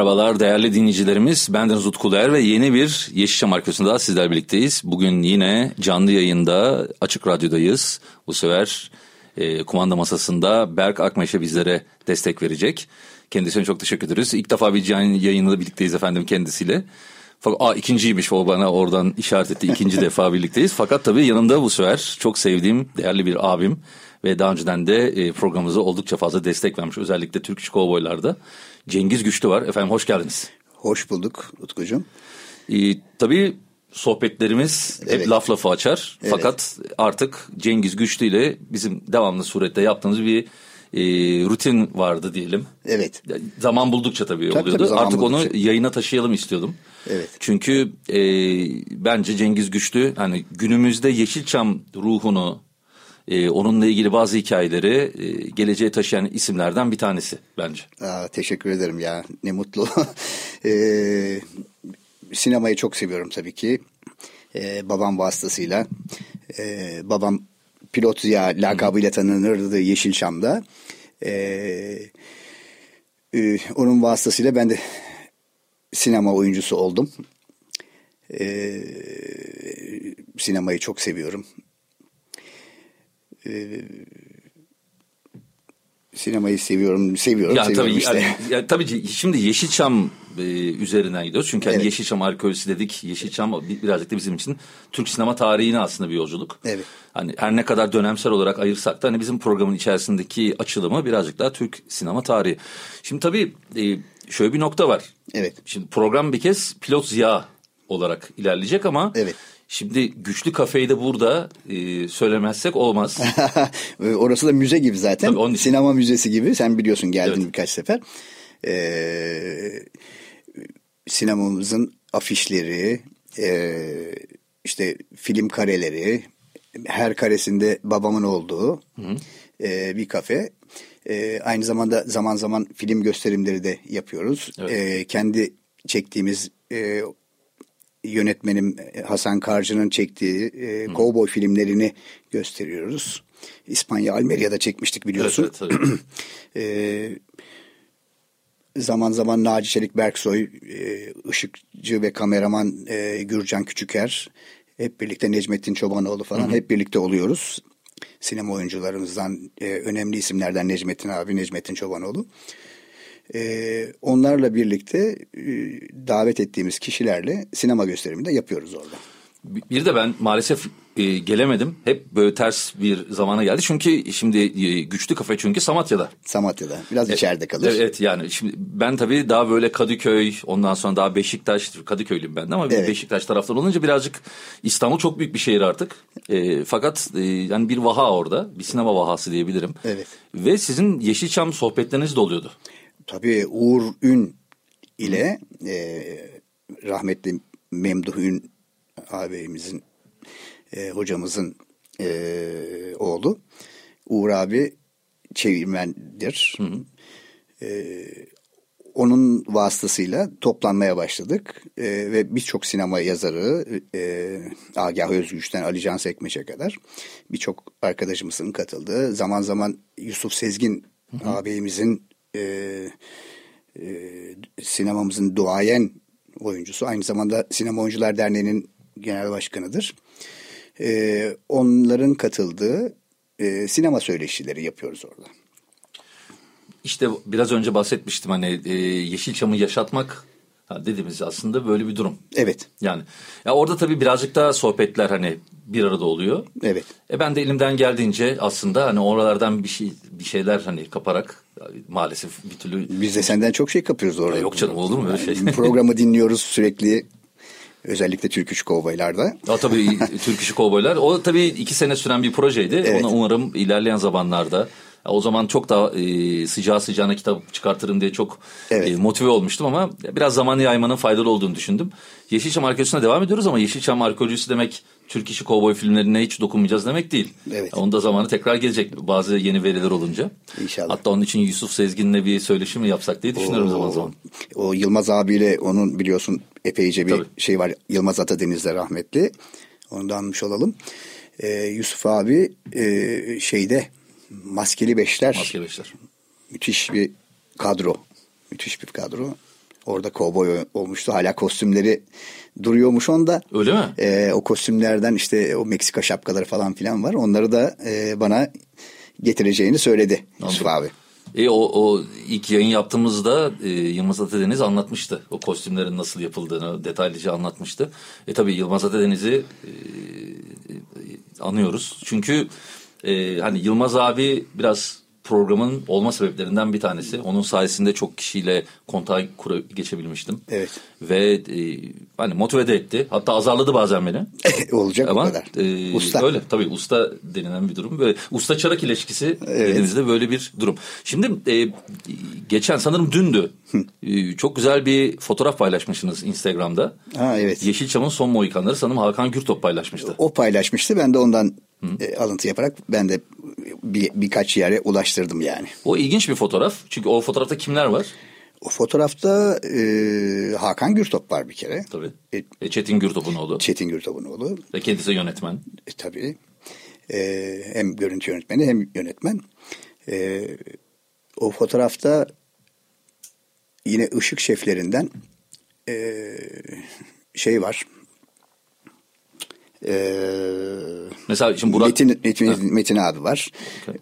Merhabalar değerli dinleyicilerimiz. Bendeniz Utku Er ve yeni bir Yeşilçam Arkası'nda sizler birlikteyiz. Bugün yine canlı yayında Açık Radyo'dayız. Bu sefer e, kumanda masasında Berk Akmeş'e bizlere destek verecek. Kendisine çok teşekkür ederiz. İlk defa bir canlı yayında birlikteyiz efendim kendisiyle. Fakat aa, ikinciymiş o bana oradan işaret etti. İkinci defa birlikteyiz. Fakat tabii yanımda bu sefer çok sevdiğim değerli bir abim ve daha önceden de e, programımıza oldukça fazla destek vermiş. Özellikle Türk İş Kovboylar'da. Cengiz Güçlü var. Efendim hoş geldiniz. Hoş bulduk Utkucuğum. Ee, tabii sohbetlerimiz Evet. hep laf lafı açar. Evet. Fakat artık Cengiz Güçlü ile bizim devamlı surette yaptığımız bir e, rutin vardı diyelim. Evet. Zaman buldukça tabii, Tabii, oluyordu. tabii, Artık buldukça. onu yayına taşıyalım istiyordum. Evet. Çünkü e, bence Cengiz Güçlü hani günümüzde Yeşilçam ruhunu e, onunla ilgili bazı hikayeleri e, geleceğe taşıyan isimlerden bir tanesi bence. Aa, teşekkür ederim ya ne mutlu. Ee, sinemayı çok seviyorum tabii ki. Ee, babam vasıtasıyla. Ee, babam pilot Ziya lakabıyla tanınırdı Yeşilçam'da. Ee, e, onun vasıtasıyla ben de sinema oyuncusu oldum. Ee, sinemayı çok seviyorum. Ee, sinemayı seviyorum, seviyorum, Ya seviyorum tabii, işte. yani, ya tabii şimdi Yeşilçam e, üzerinden gidiyoruz. Çünkü hani Evet. Yeşilçam arkeolojisi dedik. Yeşilçam bi- birazcık da bizim için Türk sinema tarihine aslında bir yolculuk. Evet. Hani her ne kadar dönemsel olarak ayırsak da hani bizim programın içerisindeki açılımı birazcık daha Türk sinema tarihi. Şimdi tabii e, şöyle bir nokta var. Evet. Şimdi program bir kez Pilot Ziya olarak ilerleyecek ama Evet. Şimdi Güçlü Kafe'yi de burada e, söylemezsek olmaz. Orası da müze gibi zaten. Tabii, onun için. Sinema müzesi gibi. Sen biliyorsun geldin Evet. birkaç sefer. Ee, sinemamızın afişleri, e, işte film kareleri, her karesinde babamın olduğu e, bir kafe. E, aynı zamanda zaman zaman film gösterimleri de yapıyoruz. Evet. E, kendi çektiğimiz e, yönetmenim Hasan Karcı'nın çektiği e, kovboy filmlerini gösteriyoruz. İspanya Almeria'da çekmiştik biliyorsun. Evet, evet, tabii. E, zaman zaman Naci Çelik Berksoy, e, ışıkçı ve kameraman e, Gürcan Küçüker, hep birlikte Necmettin Çobanoğlu falan hep birlikte oluyoruz. Sinema oyuncularımızdan e, önemli isimlerden Necmettin abi, Necmettin Çobanoğlu. E, onlarla birlikte e, davet ettiğimiz kişilerle sinema gösterimi de yapıyoruz orada. Bir de ben maalesef e, gelemedim. Hep böyle ters bir zamana geldi. Çünkü şimdi e, güçlü kafe çünkü Samatya'da. Samatya'da biraz içeride kalır. Evet yani şimdi ben tabii daha böyle Kadıköy ondan sonra daha Beşiktaş Kadıköylüyüm ben de ama Evet. Beşiktaş taraftan olunca birazcık İstanbul çok büyük bir şehir artık. E, fakat e, yani bir vaha orada bir sinema vahası diyebilirim. Evet. Ve sizin Yeşilçam sohbetleriniz de oluyordu. Tabii Uğur Ün ile e, rahmetli Memduh Ün ağabeyimizin e, hocamızın e, oğlu. Uğur abi çevirmendir. E, onun vasıtasıyla toplanmaya başladık E, ve birçok sinema yazarı e, Agah Özgüç'ten Ali Can Sekmeç'e kadar birçok arkadaşımızın katıldığı zaman zaman Yusuf Sezgin ağabeyimizin e, e, sinemamızın duayen oyuncusu aynı zamanda Sinema Oyuncular Derneği'nin genel başkanıdır. E, onların katıldığı e, sinema söyleşileri yapıyoruz orada. İşte biraz önce bahsetmiştim hani e, Yeşilçam'ı yaşatmak dediğimiz aslında böyle bir durum. Evet, Yani ya orada tabii birazcık daha sohbetler hani bir arada oluyor. evet. E ben de elimden geldiğince aslında hani oralardan bir şey bir şeyler hani kaparak maalesef bir türlü Biz de senden çok şey kapıyoruz orada. Yok canım, olur mu öyle şey? Yani Programı dinliyoruz sürekli. Özellikle Türk Üç Kovboylar'da. o tabii Türk İşi Kovboylar o tabii iki sene süren bir projeydi. Evet. Ona umarım ilerleyen zamanlarda O zaman çok daha e, sıcağı sıcağına kitap çıkartırım diye çok Evet. e, motive olmuştum ama biraz zamanı yaymanın faydalı olduğunu düşündüm. Yeşilçam arkeolojisine devam ediyoruz ama Yeşilçam arkeolojisi demek Türk işi kovboy filmlerine hiç dokunmayacağız demek değil. Evet. Onda zamanı tekrar gelecek bazı yeni veriler olunca. İnşallah. Hatta onun için Yusuf Sezgin'le bir söyleşi mi yapsak diye düşünüyorum O- zaman zaman. O Yılmaz abiyle onun biliyorsun epeyce bir Tabii. şey var. Yılmaz Atadeniz'de rahmetli. Onu da anmış olalım. Ee, Yusuf abi e, şeyde Maskeli Beşler Maske beşler. müthiş bir kadro. Müthiş bir kadro. Orada kovboy olmuştu. Hala kostümleri duruyormuş onda. Öyle mi? Ee, o kostümlerden işte o Meksika şapkaları falan filan var. Onları da e, bana getireceğini söyledi Yusuf abi. E, o, o ilk yayın yaptığımızda e, Yılmaz Atadeniz anlatmıştı. O kostümlerin nasıl yapıldığını detaylıca anlatmıştı. E tabii Yılmaz Atadeniz'i e, e, anıyoruz. Çünkü e, hani Yılmaz abi biraz programın olma sebeplerinden bir tanesi. Onun sayesinde çok kişiyle kontağa geçebilmiştim. Evet. Ve e, hani motive de etti. Hatta azarladı bazen beni. Olacak o Ama kadar. e, Usta. öyle tabii usta denilen bir durum. Böyle usta çırak ilişkisi dediğimizde böyle bir durum. Şimdi e, geçen sanırım dündü. E, çok güzel bir fotoğraf paylaşmışsınız Instagram'da. Ha evet. Yeşilçam'ın son Mohikanları sanırım Hakan Gürtop paylaşmıştı. O paylaşmıştı. Ben de ondan e, alıntı yaparak ben de bir, birkaç yere ulaştırdım yani. O ilginç bir fotoğraf. Çünkü o fotoğrafta kimler var? O fotoğrafta e, Hakan Gürtop var bir kere. Tabii. E, E, Çetin Gürtop'un oğlu. Çetin Gürtop'un oğlu. Ve kendisi yönetmen. E, tabii. E, hem görüntü yönetmeni hem yönetmen. E, o fotoğrafta yine ışık şeflerinden e, şey var. E, Mesela şimdi Burak... Metin, Metin, Metin abi var.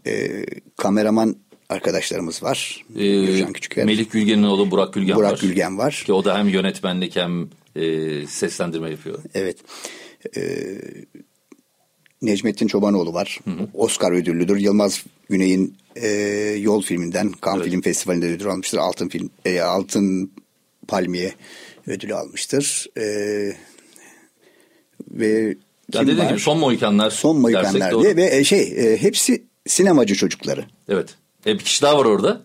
E, kameraman arkadaşlarımız var. e, Gürcan. Melih Gülgen'in oğlu Burak Gülgen Burak var. Gülgen var. Ki o da hem yönetmenlik hem e, seslendirme yapıyor. Evet. Ee, Necmettin Çobanoğlu var. Oscar ödüllüdür. Yılmaz Güney'in e, Yol filminden Cannes Evet. Film Festivali'nde ödül almıştır. Altın film e, Altın Palmiye ödülü almıştır. E, ve Ya kim dediğim var? gibi son Mohikanlar Son Mohikanlar doğru. diye ve e, şey e, hepsi sinemacı çocukları. Evet. E, bir kişi daha var orada.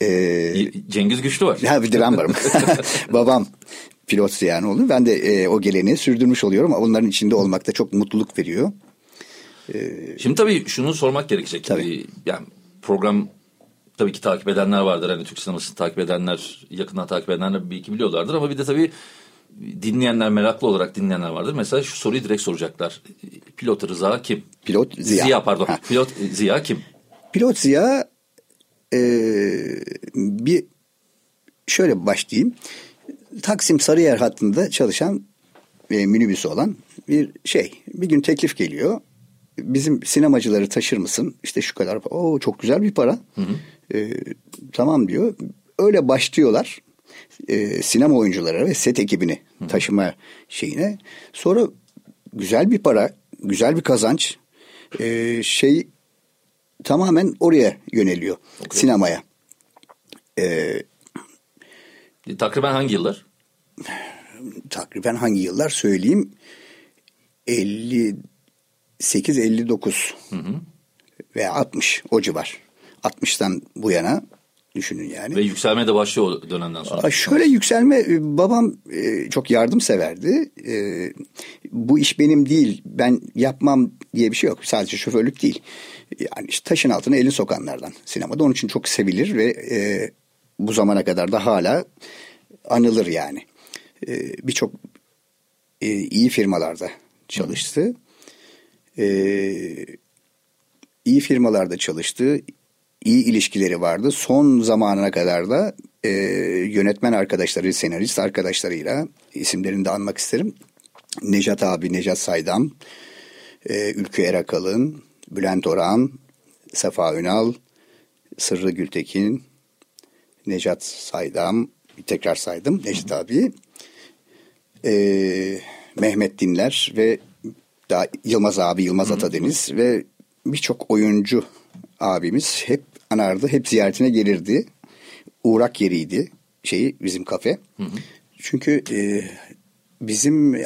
E, Y- Cengiz Güçlü var. Ya bir de ben varım. Babam pilot yani olur. Ben de e, o geleneği sürdürmüş oluyorum. Onların içinde olmak da çok mutluluk veriyor. Şimdi tabii şunu sormak gerekecek. Tabii. Ee, Yani program tabii ki takip edenler vardır. Hani Türk sinemasını takip edenler, yakından takip edenler bir iki biliyorlardır. Ama bir de tabii dinleyenler, meraklı olarak dinleyenler vardır. Mesela şu soruyu direkt soracaklar. Pilot Rıza kim? Pilot Ziya. pardon. Ha. Pilot Ziya kim? Pilot Ziya e, bir şöyle başlayayım. Taksim Sarıyer hattında çalışan e, minibüsü olan bir şey. Bir gün teklif geliyor. Bizim sinemacıları taşır mısın? İşte şu kadar. Oo çok güzel bir para. E, tamam diyor. Öyle başlıyorlar. E, sinema oyuncuları ve set ekibini taşıma şeyine. Sonra güzel bir para, güzel bir kazanç. E, şey tamamen oraya yöneliyor. Sinemaya. E, E, Takriben hangi yıllar? takriben hangi yıllar söyleyeyim? 58 59 veya 60 o civar. 60'tan bu yana düşünün yani. Ve yükselmeye de başlıyor o dönemden sonra. Şöyle yükselme e, babam e, çok yardımseverdi. E, bu iş benim değil ben yapmam diye bir şey yok. Sadece şoförlük değil. Yani işte taşın altına elini sokanlardan sinemada. Onun için çok sevilir ve bu zamana kadar da hala anılır yani. Birçok iyi firmalarda çalıştı. E, iyi firmalarda çalıştı. İyi ilişkileri vardı. Son zamanına kadar da e, yönetmen arkadaşları, senarist arkadaşlarıyla isimlerini de anmak isterim. Nejat abi, Nejat Saydam, e, Ülkü Erakalın, Bülent Orhan, Safa Ünal, Sırrı Gültekin, Nejat Saydam, tekrar saydım Nejat abi, e, Mehmet Dinler ve daha Yılmaz abi, Yılmaz Atadeniz ve birçok oyuncu abimiz hep anardı, hep ziyaretine gelirdi. Uğrak yeriydi şeyi bizim kafe. Çünkü e, bizim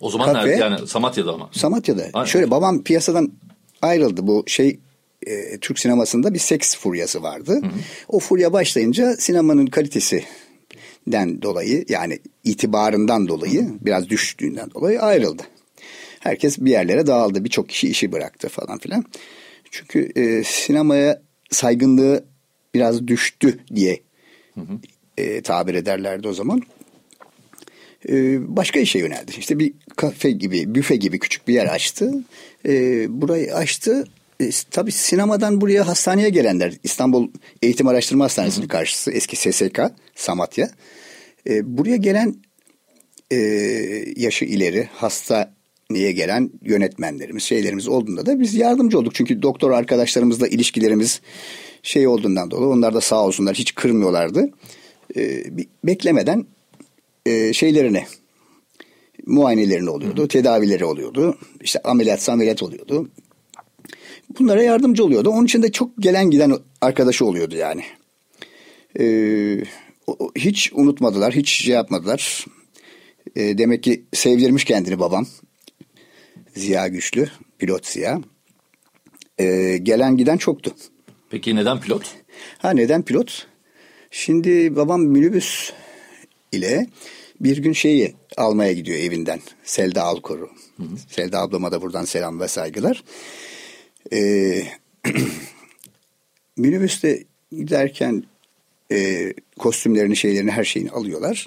O zaman kafe, nerede? Yani Samatya'da ama. Samatya'da. Aynen. Şöyle babam piyasadan ayrıldı bu şey e, Türk sinemasında bir seks furyası vardı. Hı hı. O furya başlayınca sinemanın kalitesi den dolayı yani itibarından dolayı biraz düştüğünden dolayı ayrıldı. Herkes bir yerlere dağıldı. Birçok kişi işi bıraktı falan filan. Çünkü e, sinemaya saygınlığı biraz düştü diye hı hı. E, tabir ederlerdi o zaman. E, başka işe yöneldi. İşte bir kafe gibi, büfe gibi küçük bir yer açtı. E, burayı açtı. E, tabii sinemadan buraya hastaneye gelenler İstanbul Eğitim Araştırma Hastanesi'nin karşısı eski SSK Samatya. E, buraya gelen e, yaşı ileri hasta niye gelen yönetmenlerimiz, şeylerimiz olduğunda da biz yardımcı olduk. Çünkü doktor arkadaşlarımızla ilişkilerimiz şey olduğundan dolayı onlar da sağ olsunlar hiç kırmıyorlardı. E, beklemeden e, şeylerini muayenelerini oluyordu, Hı. tedavileri oluyordu. İşte ameliyatsa ameliyat oluyordu. Bunlara yardımcı oluyordu. Onun için de çok gelen giden arkadaşı oluyordu yani. Ee, hiç unutmadılar, hiç şey yapmadılar. Ee, demek ki sevdirmiş kendini babam. Ziya Güçlü, pilot Ziya. Ee, gelen giden çoktu. Peki neden pilot? Ha neden pilot? Şimdi babam minibüs ile bir gün şeyi almaya gidiyor evinden. Selda Alkor'u. Hı hı. Selda ablama da buradan selam ve saygılar. Ee, minibüste giderken e, kostümlerini, şeylerini, her şeyini alıyorlar.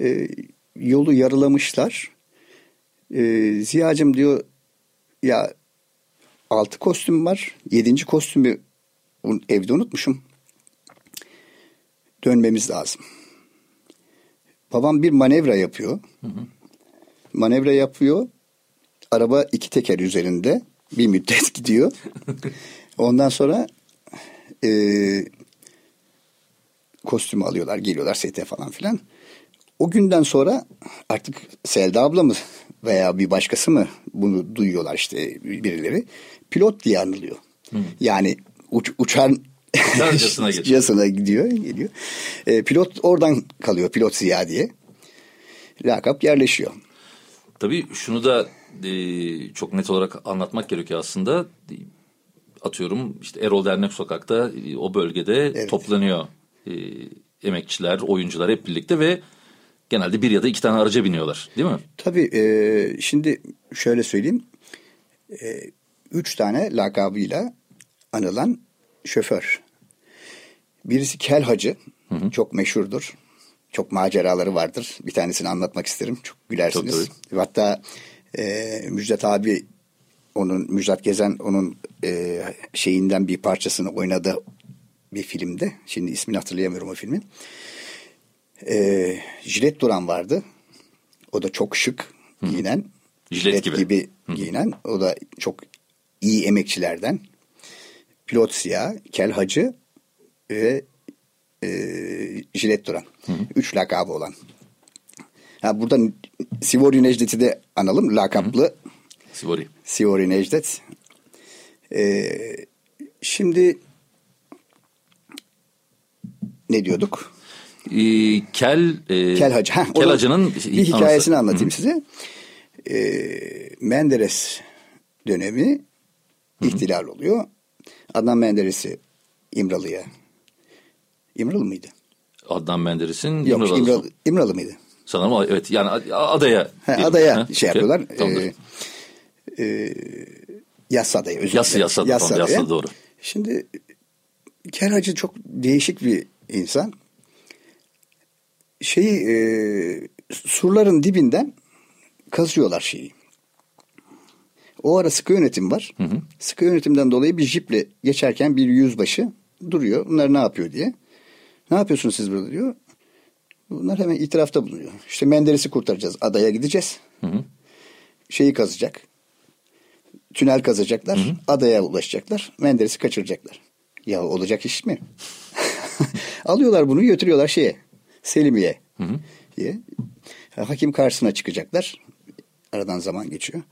E, yolu yarılamışlar. E, Ziya'cım diyor ya altı kostüm var. Yedinci kostümü evde unutmuşum. Dönmemiz lazım. Babam bir manevra yapıyor. Hı hı. Manevra yapıyor. Araba iki teker üzerinde bir müddet gidiyor. Ondan sonra e, kostümü alıyorlar, geliyorlar sete falan filan. O günden sonra artık Selda abla mı veya bir başkası mı bunu duyuyorlar işte birileri. Pilot diye anılıyor. Hı. Yani uç, uçan Uçarcasına gidiyor. geliyor. E, pilot oradan kalıyor. Pilot Ziya diye. Lakap yerleşiyor. Tabii şunu da e, çok net olarak anlatmak gerekiyor aslında. Atıyorum işte Erol Dernek Sokak'ta e, o bölgede evet. toplanıyor e, emekçiler, oyuncular hep birlikte ve genelde bir ya da iki tane araca biniyorlar değil mi? Tabii e, şimdi şöyle söyleyeyim. E, üç tane lakabıyla anılan şoför. Birisi Kel Hacı. Hı hı. Çok meşhurdur. Çok maceraları vardır. Bir tanesini anlatmak isterim. Çok gülersiniz. Çok Hatta e, Müjdat abi onun Müjdat Gezen onun e, şeyinden bir parçasını oynadı bir filmde. Şimdi ismini hatırlayamıyorum o filmin. E, Jilet Duran vardı. O da çok şık giyinen. Jilet, gibi, gibi giyinen. O da çok iyi emekçilerden. Pilot Siyah, Kel Hacı ve e, Jilet Duran. Hı hı. Üç lakabı olan. Ha, burada Sivori Necdet'i de analım. Lakaplı. Hı. Sivori. Sivori Necdet. Ee, şimdi ne diyorduk? Ee, kel e, Kel Hacı. Heh, Kel Hacı'nın bir hikayesini anlatayım Hı-hı. size. Ee, Menderes dönemi Hı-hı. ihtilal oluyor. Adnan Menderes'i İmralı'ya. İmralı mıydı? Adnan Menderes'in Yok İmralı, İmralı, İmralı mıydı? Sanırım evet yani adaya. Ha, adaya ha? şey yapıyorlar. Ee, e. Özür Yassı, Yassı, Yassı, adaya. Yassı doğru. Şimdi Kerhacı çok değişik bir insan. Şeyi e, surların dibinden kazıyorlar şeyi. O ara sıkı yönetim var. Hı hı. Sıkı yönetimden dolayı bir jiple geçerken bir yüzbaşı duruyor. Bunlar ne yapıyor diye. Ne yapıyorsunuz siz burada diyor. Bunlar hemen itirafta bulunuyor. İşte Menderes'i kurtaracağız. Adaya gideceğiz. Hı hı. Şeyi kazacak. Tünel kazacaklar. Hı hı. Adaya ulaşacaklar. Menderes'i kaçıracaklar. Ya olacak iş mi? Alıyorlar bunu götürüyorlar şeye. Selimiye. Hı hı. Diye. Hakim karşısına çıkacaklar. Aradan zaman geçiyor.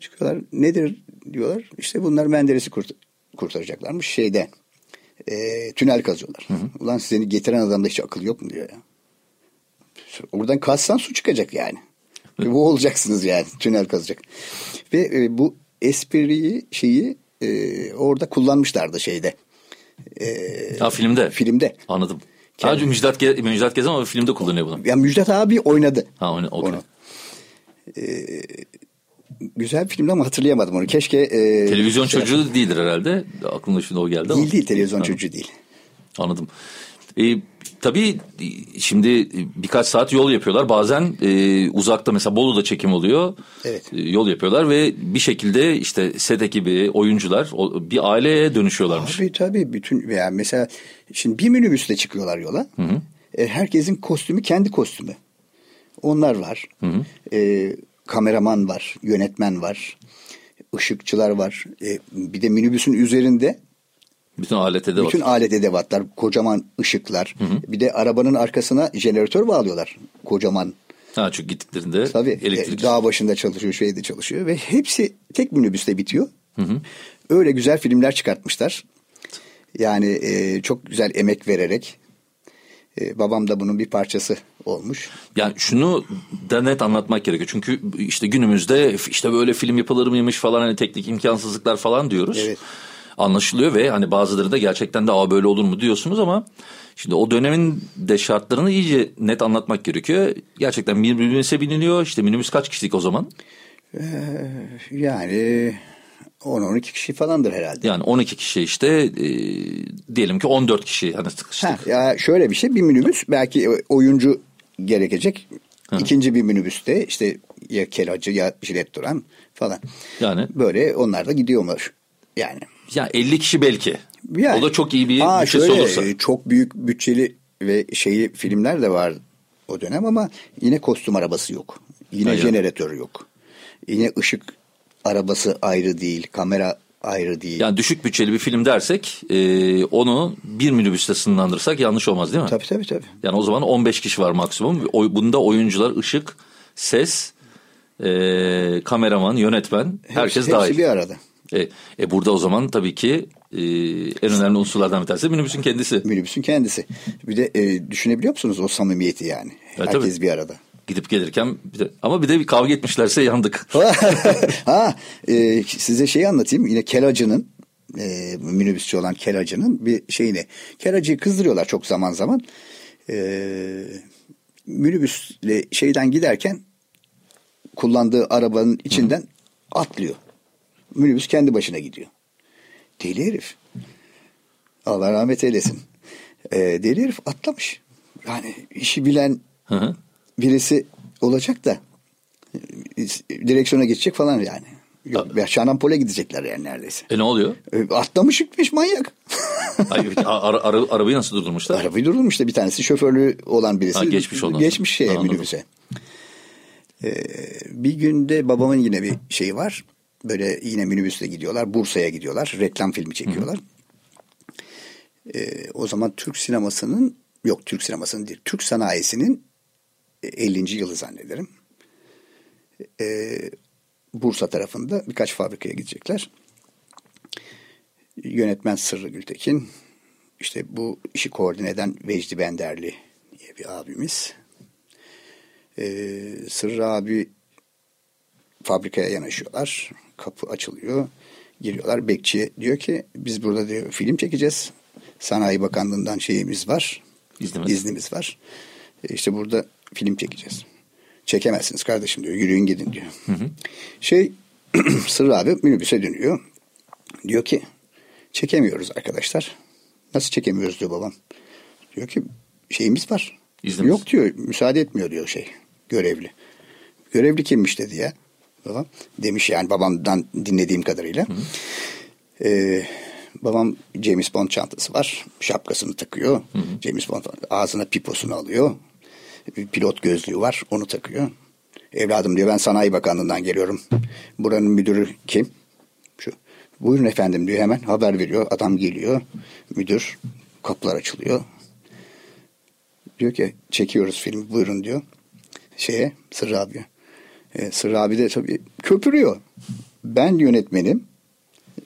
Çıkıyorlar. Nedir diyorlar. İşte bunlar Menderes'i kurt kurtaracaklarmış şeyde. E, tünel kazıyorlar. Hı hı. Ulan seni getiren adamda hiç akıl yok mu diyor ya. Oradan kazsan su çıkacak yani. bu olacaksınız yani. Tünel kazacak. Ve e, bu espriyi şeyi e, orada kullanmışlardı şeyde. Ha filmde. Filmde. Anladım. Sadece Müjdat, Ge Müjdat Gezen ama filmde kullanıyor bunu. Ya Müjdat abi oynadı. Ha onu, okay. Onu. Güzel bir filmdi ama hatırlayamadım onu. Keşke... e, Televizyon şey- çocuğu değildir herhalde. Aklımda şimdi o geldi ama. Değil değil televizyon Ha, çocuğu değil. Anladım. E, tabii şimdi birkaç saat yol yapıyorlar. Bazen e, uzakta mesela Bolu'da çekim oluyor. Evet. E, yol yapıyorlar ve bir şekilde işte set ekibi, oyuncular o- bir aileye dönüşüyorlarmış. Tabii tabii bütün veya mesela şimdi bir minibüsle çıkıyorlar yola. E, herkesin kostümü kendi kostümü. Onlar var. E, kameraman var, yönetmen var, ışıkçılar var. E, bir de minibüsün üzerinde Bütün alete de bütün alet edevatlar, kocaman ışıklar. Bir de arabanın arkasına jeneratör bağlıyorlar. Kocaman. Ha çünkü gittiklerinde Tabii elektrik. e, dağ başında çalışıyor, şeyde çalışıyor ve hepsi tek minibüste bitiyor. Öyle güzel filmler çıkartmışlar. Yani e, çok güzel emek vererek. E, babam da bunun bir parçası olmuş. Yani şunu da net anlatmak gerekiyor. Çünkü işte günümüzde işte böyle film yapılır mıymış falan hani teknik imkansızlıklar falan diyoruz. Evet. Anlaşılıyor ve hani bazıları da gerçekten de Aa, böyle olur mu diyorsunuz ama şimdi o dönemin de şartlarını iyice net anlatmak gerekiyor. Gerçekten minibüse biniliyor. İşte minibüs kaç kişilik o zaman? Yani 10-12 kişi falandır herhalde. Yani 12 kişi işte e, diyelim ki 14 kişi hani sıkıştık. Ha, ya şöyle bir şey bir minibüs belki oyuncu gerekecek. İkinci bir minibüste işte ya kelacı ya jilet duran falan. Yani Böyle onlar da gidiyorlar. Yani. Ya 50 kişi belki. Yani. O da çok iyi bir Ha, bütçesi şöyle, olursa. Çok büyük bütçeli ve şeyi filmler de var o dönem ama yine kostüm arabası yok. Yine Hayır. jeneratör yok. Yine ışık arabası ayrı değil, kamera ayrı değil. Yani düşük bütçeli bir film dersek e, onu bir minibüste sınırlandırsak yanlış olmaz değil mi? Tabii tabii tabii. Yani o zaman 15 kişi var maksimum. Bunda oyuncular, ışık, ses, e, kameraman, yönetmen herkes hepsi, dahil. hepsi bir arada. E, e burada o zaman tabii ki e, en önemli unsurlardan bir tanesi minibüsün kendisi. Minibüsün kendisi. Bir de e, düşünebiliyor musunuz o samimiyeti yani? Evet, Herkes tabii. bir arada. Gidip gelirken bir de, ama bir de bir kavga etmişlerse yandık. ha, e, size şeyi anlatayım. Yine Kelacı'nın e, minibüsçü olan Kelacı'nın bir şeyini. Kelacı'yı kızdırıyorlar çok zaman zaman. E, minibüsle şeyden giderken kullandığı arabanın içinden atlıyor. Minibüs kendi başına gidiyor. Deli herif. Allah rahmet eylesin. E, deli herif atlamış. Yani işi bilen Hı hı. birisi olacak da e, direksiyona geçecek falan yani. Yok, ya Şanampol'e gidecekler yani neredeyse. E ne oluyor? E, Atlamış gitmiş manyak. Hayır, ara, ara- arabayı nasıl durdurmuşlar? Arabayı durdurmuş da bir tanesi şoförlüğü olan birisi. Ha, geçmiş ondan Geçmiş şeye Anladım. minibüse. Ee, bir günde babamın yine bir şeyi var. Böyle yine minibüsle gidiyorlar. Bursa'ya gidiyorlar. Reklam filmi çekiyorlar. Ee, o zaman Türk sinemasının yok Türk sinemasının değil. Türk sanayisinin 50. yılı zannederim. Ee, Bursa tarafında birkaç fabrikaya gidecekler. Yönetmen Sırrı Gültekin. İşte bu işi koordine eden Vecdi Benderli diye bir abimiz. Ee, Sırrı abi fabrikaya yanaşıyorlar. Kapı açılıyor. Giriyorlar. Bekçi diyor ki biz burada diyor film çekeceğiz. Sanayi Bakanlığı'ndan şeyimiz var. İznimiz. İznimiz var. E, işte burada film çekeceğiz. Çekemezsiniz kardeşim diyor. Yürüyün gidin diyor. Şey Sırrı abi minibüse dönüyor. Diyor ki çekemiyoruz arkadaşlar. Nasıl çekemiyoruz diyor babam. Diyor ki şeyimiz var. İznimiz. Yok diyor müsaade etmiyor diyor şey görevli. Görevli kimmiş dedi ya. Babam demiş yani babamdan dinlediğim kadarıyla. Ee, babam James Bond çantası var. Şapkasını takıyor. James Bond ağzına piposunu alıyor. Bir pilot gözlüğü var. Onu takıyor. Evladım diyor ben Sanayi Bakanlığı'ndan geliyorum. Buranın müdürü kim? Şu. Buyurun efendim diyor hemen haber veriyor. Adam geliyor. Müdür kapılar açılıyor. Diyor ki çekiyoruz filmi buyurun diyor. Şeye Sırrı abi. E, Sırrı abi de tabii köpürüyor. Ben yönetmenim.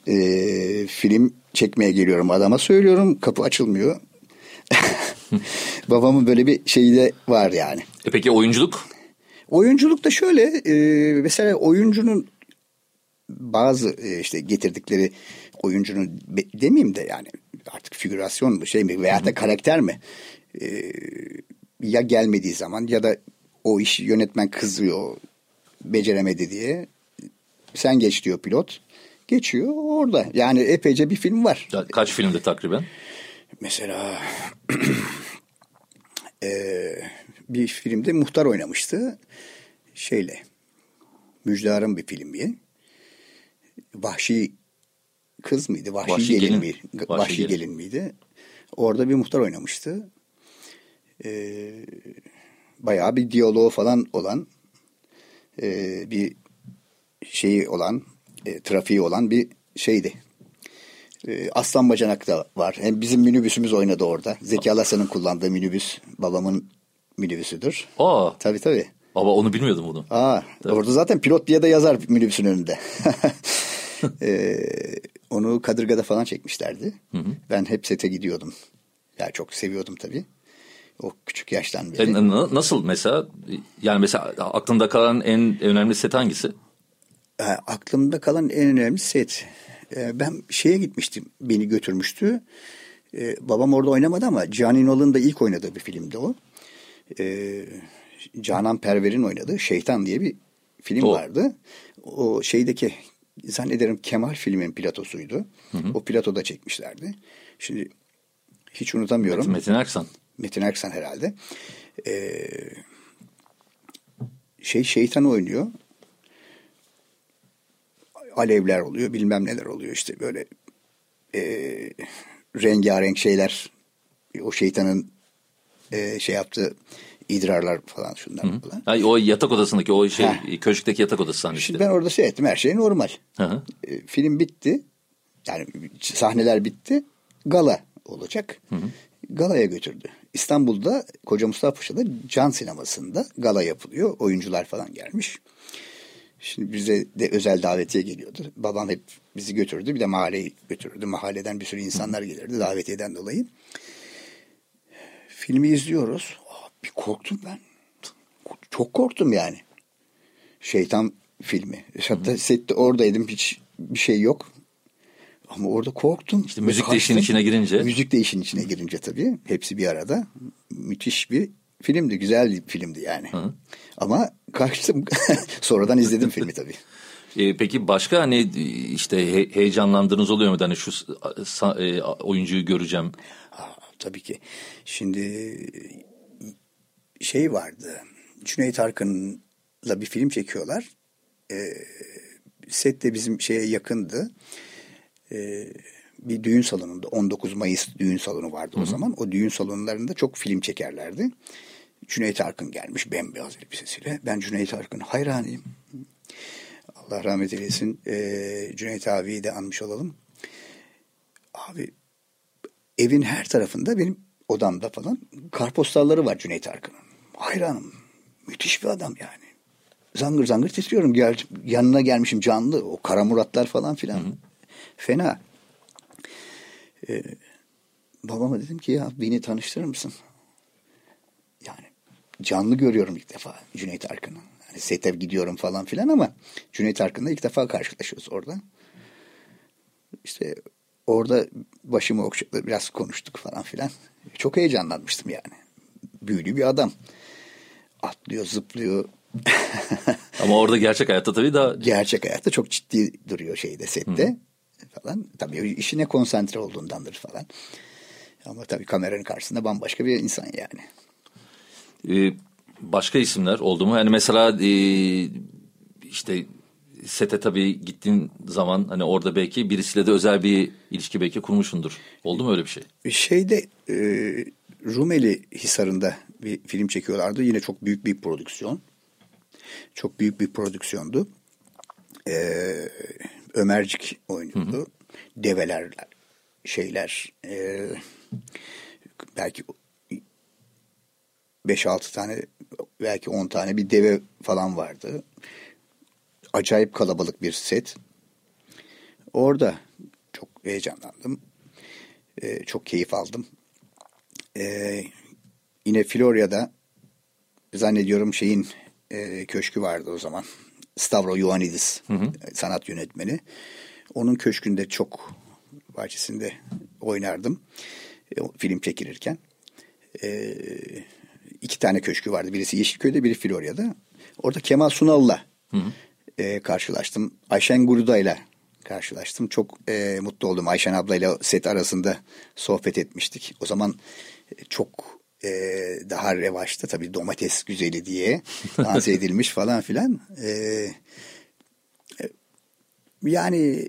E, film çekmeye geliyorum adama söylüyorum kapı açılmıyor. Babamın böyle bir şeyi de var yani. E peki oyunculuk? Oyunculuk da şöyle e, mesela oyuncunun bazı e, işte getirdikleri oyuncunun demeyeyim de yani artık figürasyon mu şey mi veya da karakter mi e, ya gelmediği zaman ya da o işi yönetmen kızıyor beceremedi diye sen geç diyor pilot. Geçiyor orada. Yani epeyce bir film var. Kaç filmde takriben? Mesela eee, bir filmde muhtar oynamıştı. Şeyle Müjdar'ın bir filmi. Vahşi kız mıydı? Vahşi, Vahşi gelin, Gelin. mi? Vahşi Vahşi, Gelin. gelin. miydi? Orada bir muhtar oynamıştı. Eee bayağı bir diyaloğu falan olan eee, bir şeyi olan e, trafiği olan bir şeydi. E, Aslan Bacanak da var. Hem bizim minibüsümüz oynadı orada. Zeki Alasan'ın kullandığı minibüs babamın minibüsüdür. Aa, Tabii tabii. baba onu bilmiyordum bunu. Aa, orada zaten pilot diye de yazar minibüsün önünde. E, onu Kadırga'da falan çekmişlerdi. Ben hep sete gidiyordum. Ya çok seviyordum tabii. O küçük yaştan beri. E, na- nasıl mesela? Yani mesela aklında kalan en önemli set hangisi? E, aklımda kalan en önemli set. E, ben şeye gitmiştim. Beni götürmüştü. E, babam orada oynamadı ama Can Ünal'ın da ilk oynadığı bir filmdi o. E, Canan Perver'in oynadığı Şeytan diye bir film O. vardı. O şeydeki zannederim Kemal filmin platosuydu. O platoda çekmişlerdi. Şimdi hiç unutamıyorum. Metin Erksan. Metin Erksan herhalde. Ee, şey şeytan oynuyor. Alevler oluyor, bilmem neler oluyor işte böyle e, rengarenk şeyler. O şeytanın e, şey yaptığı idrarlar falan şunlar falan. Ha, o yatak odasındaki o şey Heh. köşkteki yatak odası sahnesi. Şimdi ben orada seyrettim her şey normal. Hı hı. E, film bitti. Yani sahneler bitti. Gala olacak. Galaya götürdü. İstanbul'da Koca Mustafa Paşa'da Can Sineması'nda gala yapılıyor. Oyuncular falan gelmiş. Şimdi bize de özel davetiye geliyordu. Babam hep bizi götürdü. Bir de mahalleyi götürürdü. Mahalleden bir sürü insanlar gelirdi davetiyeden dolayı. Filmi izliyoruz. Aa, Bir korktum ben. Çok korktum yani. Şeytan filmi. Hatta sette oradaydım hiç bir şey yok. Ama orada korktum. İşte müzik de Ve işin kaçtım. içine girince. Müzik de işin içine girince tabii. Hepsi bir arada. Müthiş bir filmdi. Güzel bir filmdi yani. Hı. Ama kaçtım. Sonradan izledim filmi tabii. E, peki başka hani işte he- heyecanlandığınız oluyor mu? Hani şu e, oyuncuyu göreceğim. Ha, tabii ki. Şimdi şey vardı. Cüneyt Arkın'la bir film çekiyorlar. Ee, set de bizim şeye yakındı. Ee, bir düğün salonunda 19 Mayıs düğün salonu vardı o zaman. O düğün salonlarında çok film çekerlerdi. Cüneyt Arkın gelmiş bembeyaz elbisesiyle. Ben Cüneyt Arkın hayranıyım. Allah rahmet eylesin. Ee, Cüneyt abiyi de anmış olalım. Abi evin her tarafında benim odamda falan karpostalları var Cüneyt Arkın'ın. Hayranım. Müthiş bir adam yani. Zangır zangır titriyorum. Gel, yanına gelmişim canlı. O Kara Muratlar falan filan. Fena. Ee, babama dedim ki ya beni tanıştırır mısın? Yani canlı görüyorum ilk defa Cüneyt Arkın'ı. Hani sete gidiyorum falan filan ama Cüneyt Arkın'la ilk defa karşılaşıyoruz orada. İşte orada başımı okşadı biraz konuştuk falan filan. Çok heyecanlanmıştım yani. Büyülü bir adam. Atlıyor, zıplıyor. Ama orada gerçek hayatta tabii daha Gerçek hayatta çok ciddi duruyor şeyde sette falan. Tabii işine konsantre olduğundandır falan. Ama tabii kameranın karşısında bambaşka bir insan yani. Ee, başka isimler oldu mu? Yani mesela e, işte sete tabii gittiğin zaman hani orada belki birisiyle de özel bir ilişki belki kurmuşsundur. Oldu mu öyle bir şey? Şeyde e, Rumeli Hisarı'nda bir film çekiyorlardı. Yine çok büyük bir prodüksiyon. Çok büyük bir prodüksiyondu. E, Ömercik oynuyordu. Develer, şeyler, e, belki 5-6 tane, belki 10 tane bir deve falan vardı. Acayip kalabalık bir set. Orada çok heyecanlandım. E, çok keyif aldım. E, yine Florya'da zannediyorum şeyin e, köşkü vardı o zaman. Stavro Ioannidis sanat yönetmeni. Onun köşkünde çok bahçesinde oynardım e, film çekilirken. E, iki tane köşkü vardı. Birisi Yeşilköy'de, biri Florya'da. Orada Kemal Sunal'la e, karşılaştım. Ayşen Guruda'yla karşılaştım. Çok e, mutlu oldum. Ayşen ablayla set arasında sohbet etmiştik. O zaman e, çok e, daha revaçta tabii domates güzeli diye lanse edilmiş falan filan. E, e, yani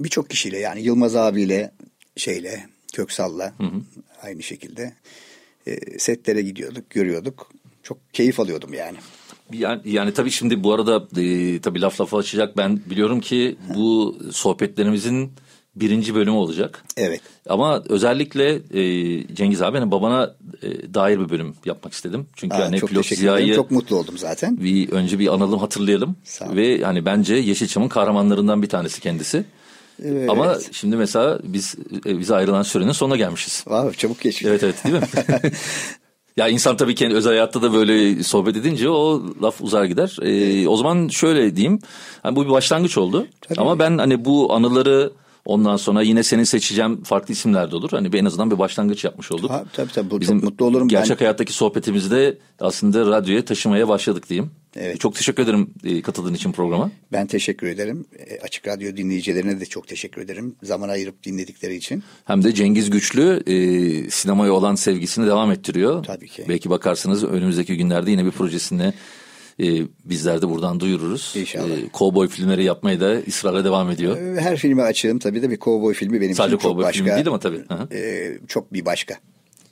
birçok kişiyle yani Yılmaz abiyle şeyle Köksal'la hı hı. aynı şekilde e, setlere gidiyorduk, görüyorduk. Çok keyif alıyordum yani. Yani, yani tabii şimdi bu arada e, tabii laf lafa açacak. Ben biliyorum ki bu sohbetlerimizin birinci bölümü olacak. Evet. Ama özellikle e, Cengiz abi hani babana e, dair bir bölüm yapmak istedim. Çünkü Aa, hani çok pilot Ziya'yı çok mutlu oldum zaten. Bir önce bir analım hatırlayalım. Ve hani bence Yeşilçam'ın kahramanlarından bir tanesi kendisi. Evet. Ama şimdi mesela biz e, bize ayrılan sürenin sonuna gelmişiz. Wow, çabuk geçti. Evet evet değil mi? ya insan tabii kendi özel hayatta da böyle sohbet edince o laf uzar gider. Ee, o zaman şöyle diyeyim. Hani bu bir başlangıç oldu. Tabii. Ama ben hani bu anıları Ondan sonra yine senin seçeceğim farklı isimler de olur. Hani en azından bir başlangıç yapmış olduk. Ha, tabii tabii Bizim çok mutlu olurum. Gerçek ben... hayattaki sohbetimizde aslında radyoya taşımaya başladık diyeyim. Evet. Çok teşekkür ederim e, katıldığın için programa. Ben teşekkür ederim. E, Açık Radyo dinleyicilerine de çok teşekkür ederim. Zaman ayırıp dinledikleri için. Hem de Cengiz Güçlü e, sinemaya olan sevgisini devam ettiriyor. Tabii ki. Belki bakarsınız önümüzdeki günlerde yine bir projesinde e, bizler de buradan duyururuz. İnşallah. E, kovboy filmleri yapmaya da ısrarla devam ediyor. Ee, her filme açığım tabii de bir kovboy filmi benim Sadece için çok başka. Sadece kovboy filmi değil ama tabii. E, çok bir başka.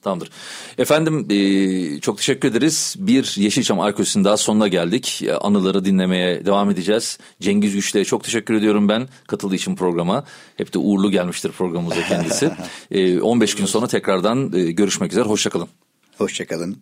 Tamamdır. Efendim e, çok teşekkür ederiz. Bir Yeşilçam Arkos'un daha sonuna geldik. Anıları dinlemeye devam edeceğiz. Cengiz Güçlü'ye çok teşekkür ediyorum ben katıldığı için programa. Hep de uğurlu gelmiştir programımıza kendisi. e, 15 gün sonra tekrardan e, görüşmek üzere. Hoşçakalın. Hoşçakalın.